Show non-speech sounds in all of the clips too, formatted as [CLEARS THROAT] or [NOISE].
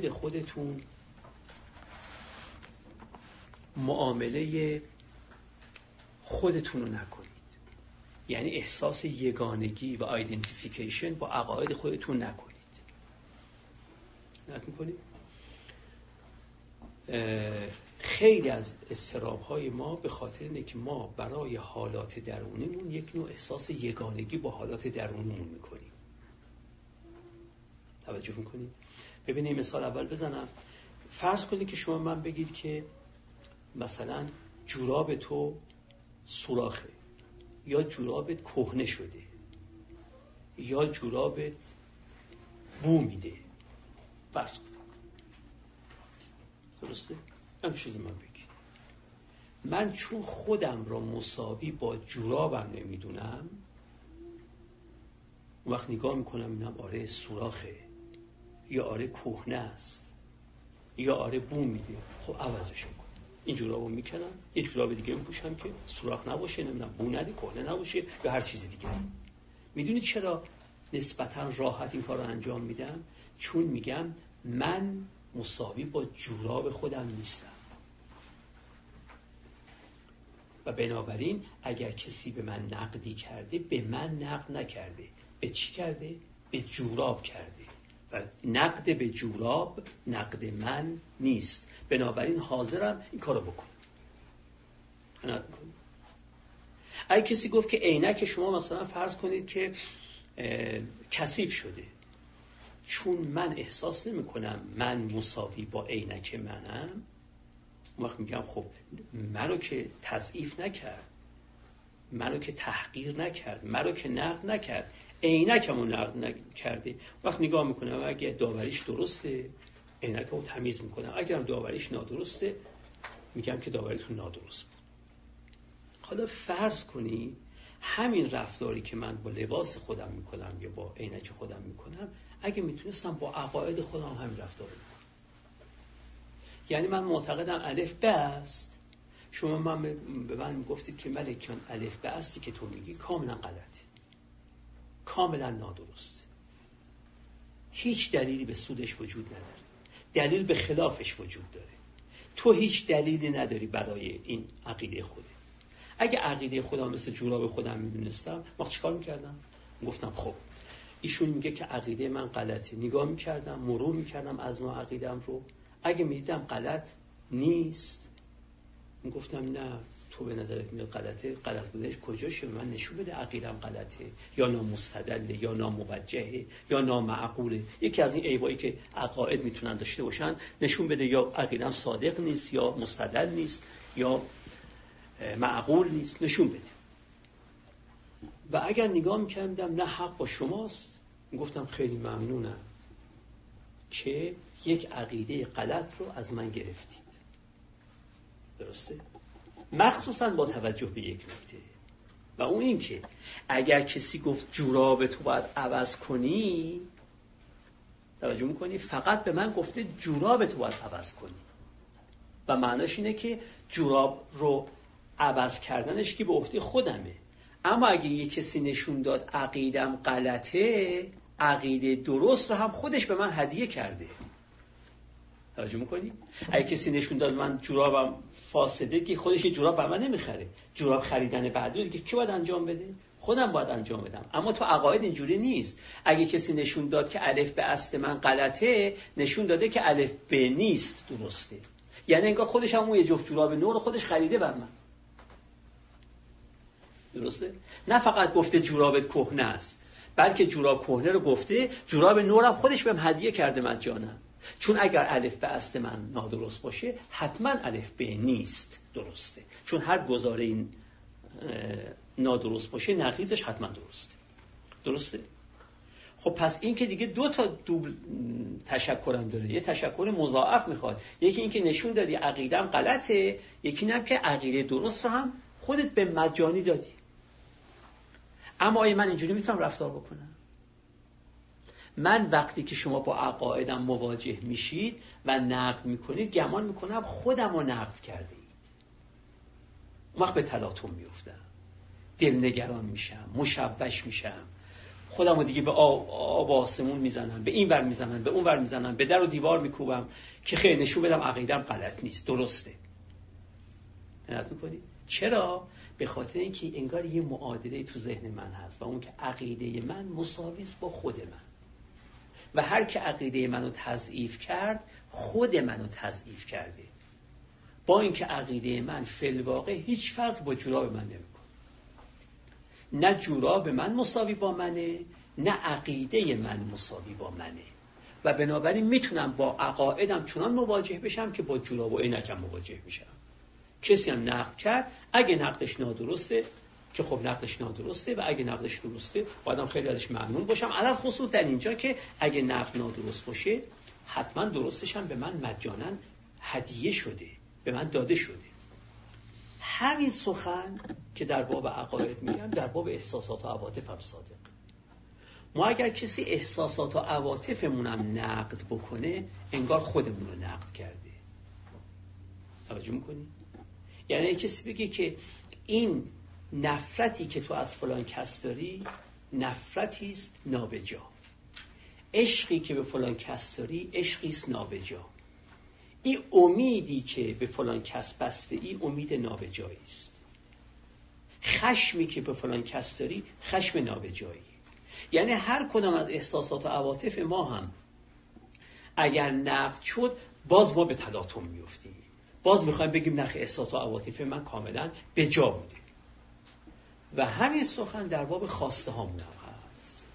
خودتون معامله خودتون رو نکنید. یعنی احساس یگانگی و آیدنتیفیکیشن با عقاید خودتون نکنید. نت می‌کنید؟ خیلی از استراب های ما به خاطر اینه که ما برای حالات درونیمون یک نوع احساس یگانگی با حالات درونیمون می‌کنیم. توجه می‌کنید ببینید مثال اول بزنم. فرض کنید که شما من بگید که مثلا جوراب تو سوراخه یا جورابت کهنه شده یا جورابت بو میده. فرض کن. درسته؟ همین چیزی من بگید من چون خودم را مساوی با جورابم نمی‌دونم وقت نگاه می‌کنم اینم آره سوراخه. یا آره کهنه است یا آره بو میده. خب عوضش می‌کنم این جورابو می‌کنم یه جوراب دیگه میپوشم که سوراخ نباشه نمی‌دونم بو نده کهنه نباشه یا هر چیز دیگه. می‌دونید چرا نسبتا راحت این کار رو انجام میدم؟ چون میگم من مساوی با جوراب خودم نیستم. و بنابراین اگر کسی به من نقدی کرده به من نقد نکرده. به چی کرده؟ به جوراب کرده. نقد به جوراب نقد من نیست. بنابراین حاضرم این کارو بکن اگه کسی گفت که عینک شما مثلا فرض کنید که کثیف شده. چون من احساس نمی کنم من مساوی با عینک منم. وقت میگم خب منو که تضعیف نکرد. منو که تحقیر نکرد. منو که نقد نکرد. عینکمو نقد نکرده وقت نگاه می‌کنم اگه داوریش درسته عینک رو تمیز می‌کنم. اگرم داوریش نادرسته میگم که داوریتون نادرست بود. حالا فرض کنی همین رفتاری که من با لباس خودم می‌کنم یا با عینک خودم می‌کنم اگه می‌تونستم با عقاید خودم همین رفتار کنم. یعنی من معتقدم الف به است شما من به من گفتید که ملک جان الف به استی که تو میگی کاملا غلطه. کاملا نادرسته هیچ دلیلی به سودش وجود نداره. دلیل به خلافش وجود داره. تو هیچ دلیلی نداری برای این عقیده خودت. اگه عقیده خودم مثل جوراب خودم می‌دونستم ما چیکار می‌کردم؟ گفتم خب ایشون میگه که عقیده من غلطه. نگاه می‌کردم مرور می‌کردم از نوع عقیدم رو. اگه می‌دیدم غلط نیست گفتم نه. تو به نظرت میاد غلطه؟ غلط بودنش کجاشه؟ من نشون بده عقیدم غلطه. یا نامستدله یا ناموجهه یا نامعقوله. یکی از این عیبایی که عقاید می‌تونن داشته باشن نشون بده یا عقیدم صادق نیست یا مستدل نیست یا معقول نیست. نشون بده. و اگر نگاه می‌کردم نه حق با شماست. گفتم خیلی ممنونم که یک عقیده غلط رو از من گرفتید. درسته؟ مخصوصا با توجه به یک نکته. و اون این که اگر کسی گفت جوراب تو باید عوض کنی توجه می‌کنی؟ فقط به من گفته جوراب تو باید عوض کنی. و معناش اینه که جوراب رو عوض کردنش که به عهده خودمه. اما اگه یه کسی نشون داد عقیدم غلطه عقیده درست رو هم خودش به من هدیه کرده. توجه می‌کنی؟ اگه کسی نشون داد من جورابم فاسده که خودش یه جوراب بر من نمی‌خره. جوراب خریدن بعدی رو دیگه کی باید انجام بده؟ خودم باید انجام بدم. اما تو عقاید اینجوری نیست. اگه کسی نشون داد که الف به است من غلطه نشون داده که الف به نیست. درسته. یعنی انگار خودش هم یه جفت جوراب نور خودش خریده بر من. درسته؟ نه فقط گفته جورابت کهنه است بلکه جوراب کهنه رو گفته جوراب نورم خودش بهم هدیه کرده مجانا. چون اگر الف به است من نادرست باشه حتما الف به نیست درسته. چون هر گزاره این نادرست باشه نقیزش حتما درسته. درسته؟ خب پس این که دیگه دو تا دوبل تشکرم داره. یه تشکر مضاعف می‌خواد. یکی اینکه نشون دادی عقیدم غلطه یکی نم که عقیده درست رو هم خودت به مجانی دادی. اما آیا من اینجوری می‌تونم رفتار بکنم؟ من وقتی که شما با عقایدم مواجه میشید و نقد می‌کنید گمان می‌کنم خودم رو نقد کرده اید. وقت به تلاطم میفتم دلنگران میشم مشوش میشم. خودم رو دیگه به آب آسمون می‌زنم به این ور می‌زنم به اون ور می‌زنم به در و دیوار میکوبم که خیلی نشون بدم عقیدم غلط نیست درسته. نت می‌کنی؟ چرا؟ به خاطر اینکه انگار یه معادله تو ذهن من هست و اون که عقیده من مساوی با خود من. و هر که عقیده منو تضعیف کرد خود منو تضعیف کرده. با اینکه عقیده من فلواقع هیچ فرق با جوراب من نمی‌کنه. نه جوراب من مساوی با منه نه عقیده من مساوی با منه. و بنابراین می‌تونم با عقایدم چنان مواجه بشم که با جوراب و عینکم مواجه میشم کسی هم نقد کرد اگه نقدش نادرسته که خب نقدش نادرسته و اگه نقدش درسته بایدم خیلی ازش ممنون باشم. علال خصوص در اینجا که اگه نقد نادرست باشه حتما درستش هم به من مجانا هدیه شده به من داده شده. همین سخن که در باب عقاید میگم در باب احساسات و عواطف هم صادق. ما اگر کسی احساسات و عواطفمونم نقد بکنه انگار خودمون رو نقد کرده. توجه می‌کنی؟ یعنی کسی بگه که این نفرتی که تو از فلان کس داری نفرتی است نابجا. عشقی که به فلان کس داری عشقی است نابجا. این امیدی که به فلان کس بسته ای امید نابجایی است. خشمی که به فلان کس داری خشم نابجایی. یعنی هر کدام از احساسات و عواطف ما هم اگر نقد شد باز ما به تلاطم میفتیم باز می‌خوایم بگیم نخ احساسات و عواطف من کاملا به جا بوده. و همین سخن در باب خواسته هامون هست.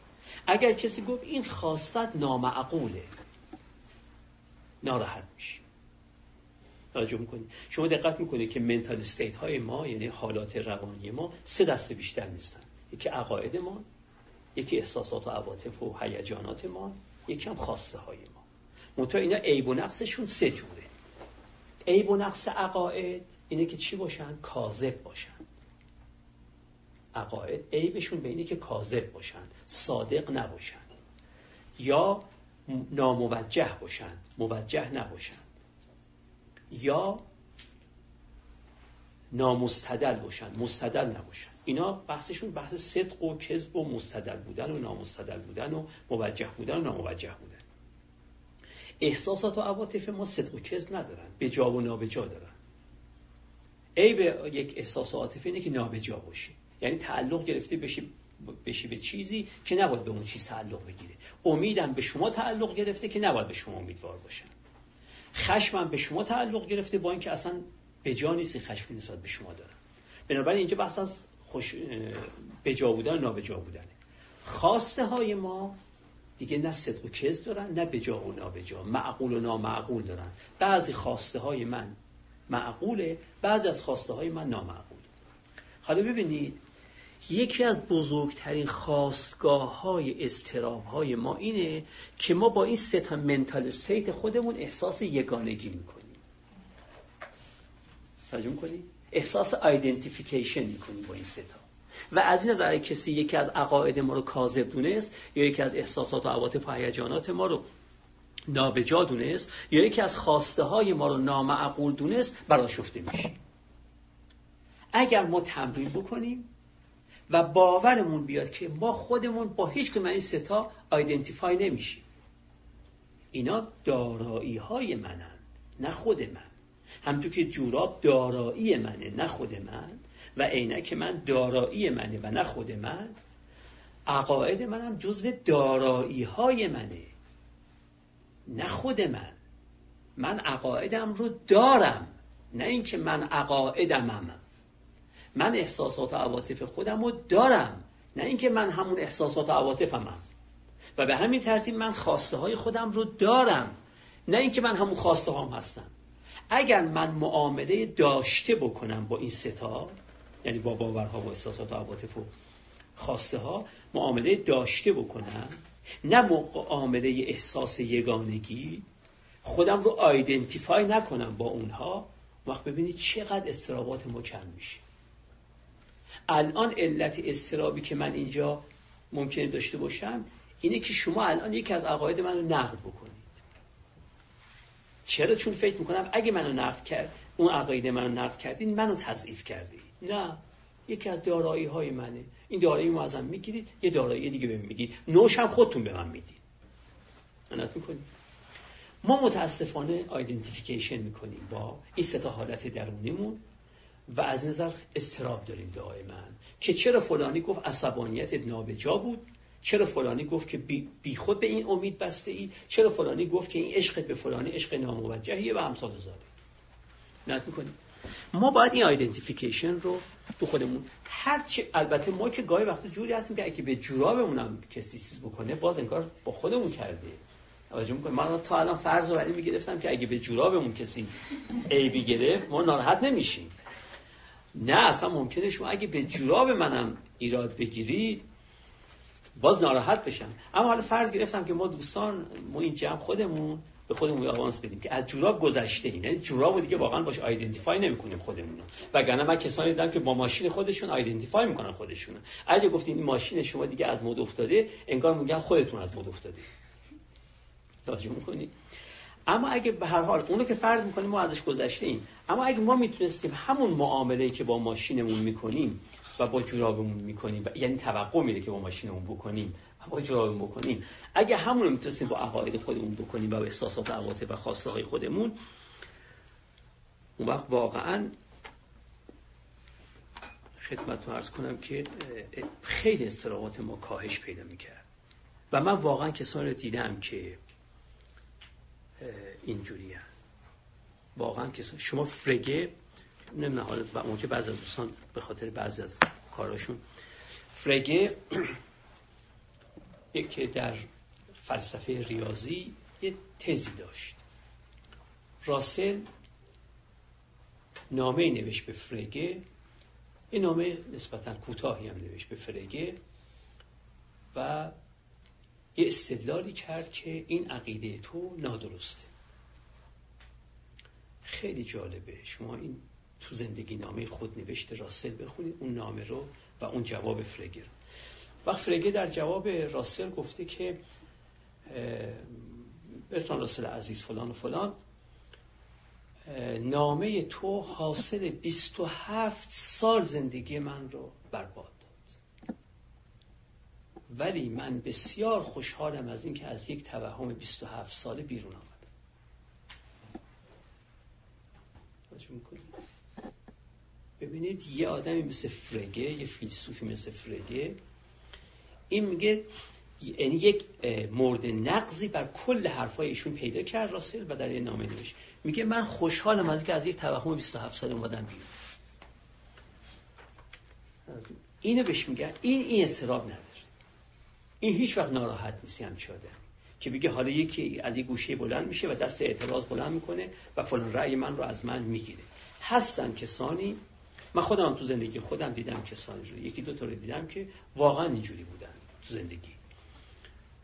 اگر کسی گفت این خواستت نامعقوله ناراحت میشه توجه می‌کنید شما دقت می‌کنید که منتال استیت های ما یعنی حالات روانی ما سه دسته بیشتر نیستن. یکی عقاید ما یکی احساسات و عواطف و هیجانات ما یکی هم خواسته های ما. منتها اینا عیب و نقصشون سه جوره. عیب و نقص عقاید اینه که چی باشن؟ کاذب باشن. عقاید عیبشون به اینه که کاذب باشن صادق نباشن یا ناموجه باشن موجه نباشن یا نامستدل باشن مستدل نباشن. اینا بحثشون بحث صدق و کذب و مستدل بودن و نامستدل بودن و موجه بودن و ناموجه بودن. احساسات و عواطف ما صدق و کذب ندارن به جا و نابجا دارن. به یک احساس و عاطفه اینه که نابجا باشی. یعنی تعلق گرفته بشی بشی به چیزی که نباید به اون چیز تعلق بگیره. امیدم به شما تعلق گرفته که نباید به شما امیدوار باشن خشمم به شما تعلق گرفته با اینکه اصلا به جا نیست خشمی نسبت به شما دارم. بنابراین اینجا بحث از خوش به جا بودن و نابجا بودنه. خواسته های ما دیگه نه صدق و کذب دارن نه به جا و نابجا. معقول و نامعقول دارن. بعضی خواسته های من معقوله بعضی از خواسته های من نامعقول. حالا ببینید یکی از بزرگترین خواستگاه های استراب های ما اینه که ما با این سه تا mental state خودمون احساس یگانگی می‌کنیم. توجه می‌کنیم احساس identification می‌کنیم با این سه و از این نظر کسی یکی از عقاید ما رو کاذب دونست یا یکی از احساسات و عواطف و هیجانات ما رو نابجا دونست یا یکی از خواسته های ما رو نامعقول دونست برآشفته میشه اگر ما تمرین بکنیم و باورمون بیاد که ما خودمون با هیچ کنون این ستا آیدنتیفای نمیشیم. اینا دارایی های منند نه خود من. همطور که جوراب دارایی منه نه خود من. و عینک من دارایی منه و نه خود من. عقاید منم جزو دارایی های منه نه خود من. من عقایدم رو دارم نه اینکه من عقایدمم. من احساسات و عواطف خودم رو دارم. نه اینکه من همون احساسات و عواطفمم و به همین ترتیب من خواسته های خودم رو دارم. نه اینکه من همون خواسته هم هستم. اگر من معامله داشته بکنم با این ستا یعنی با باورها و احساسات و عواطف و خواسته ها معامله داشته بکنم نه معامله احساس یگانگی خودم رو آیدنتیفای نکنم با اونها وقت ببینید چقدر استرابات ما کم میشه. الان علت استرابی که من اینجا ممکنه داشته باشم اینه که شما الان یکی از عقاید من رو نقد بکنید. چرا؟ چون فکر می‌کنم اگه منو نقد کرد اون عقاید منو نقد کردین منو تضعیف کردی نه. یکی از دارایی های منه. این دارایی ما ازم می‌گیرید یه دارایی دیگه بهم می‌دید نوش هم خودتون به من می‌دید. عنایت می‌کنید ما متاسفانه identification می‌کنیم با این سه تا حالت درونیمون. و از نظر اضطراب داریم دائما. که چرا فلانی گفت عصبانیت نابجا بود؟ چرا فلانی گفت که بی‌خود به این امید بسته ای چرا فلانی گفت که این عشق به فلانی عشق ناموجهیه و امثال ذلک عنایت می‌کنید. ما باید این identification رو تو خودمون هرچی البته ما که گاهی وقت جوری هستیم که اگه به جورابمون کسی چیز بکنه باز انگار با خودمون کرده. توجه می‌کنه من تا الان فرض رو برای می‌گرفتم که اگه به جورابمون کسی عیبی گرفت ما ناراحت نمیشیم. نه اصلا ممکنه شما اگه به جوراب منم ایراد بگیرید باز ناراحت بشم. اما حالا فرض گرفتم که ما دوستان ما این جمع خودمون به خودمون آوانس بدیم که از جوراب گذشته این یعنی جوراب دیگه واقعا باش آیدنتیفای نمی‌کنیم خودمون وگرنه من کسانی دیدم که با ماشین خودشون آیدنتیفای می‌کنن خودشون اگه گفتین این ماشین شما دیگه از مد افتاده انگار میگن خودتون از مد افتاده توجه می‌کنید اما اگه به هر حال اونو که فرض می‌کنیم ما ازش گذشته ایم اما اگه ما می‌تونستیم همون معامله که با ماشینمون می‌کنیم و با جورابمون می‌کنیم یعنی توقع میره که با ماشینمون بکنیم و با جورابمون بکنیم اگه همون رو می‌تونستیم با عقاید خودمون بکنیم و با احساسات عواطف و خواسته های خودمون اون وقت واقعا خدمت رو ارز کنم که خیلی استرابات ما کاهش پیدا می‌کرد. و من واقعا کسانی رو دیدم که اینجوری واقعا که شما فرگه نمی‌دونم حالا اون که بعضی از دوستان به خاطر بعضی از کاراشون. فرگه [CLEARS THROAT] که در فلسفه ریاضی یه تزی داشت. راسل نامه نوشت به فرگه. یه نامه نسبتا کوتاهی هم نوشت به فرگه. و یه استدلالی کرد که این عقیده تو نادرسته. خیلی جالبه. شما این تو زندگی نامه خود نوشته راسل بخونید اون نامه رو و اون جواب فرگر وقت فرگه در جواب راسل گفته که برتان راسل عزیز فلان و فلان نامه تو حاصل 27 سال زندگی من رو برباد. ولی من بسیار خوشحالم از اینکه از یک توهم 27 ساله بیرون آمدم. ببینید یه آدمی مثل فرگه یه فیلسوفی مثل فرگه این میگه یعنی یک مورد نقضی بر کل حرفای ایشون پیدا کرد راسل و در یه نامه نوشت. میگه من خوشحالم از اینکه از یک توهم 27 ساله اومدم بیرون. اینو بهش میگه. این این استراب نداره. این هیچ وقت ناراحت نیستی هم چاده که بگه حالا یکی از یک گوشه بلند میشه و دست اعتراض بلند می‌کنه و فلان رأی من رو از من می‌گیره. هستن کسانی. من خودم تو زندگی خودم دیدم کسانی رو. یکی دو تا دیدم که واقعا اینجوری بودن تو زندگی.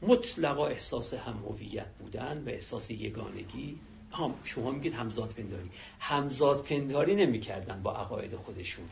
مطلقا احساس هم هویت بودن و احساس یگانگی. هم شما میگید همزاد پنداری. همزاد پنداری نمی‌کردن با عقاید خودشون.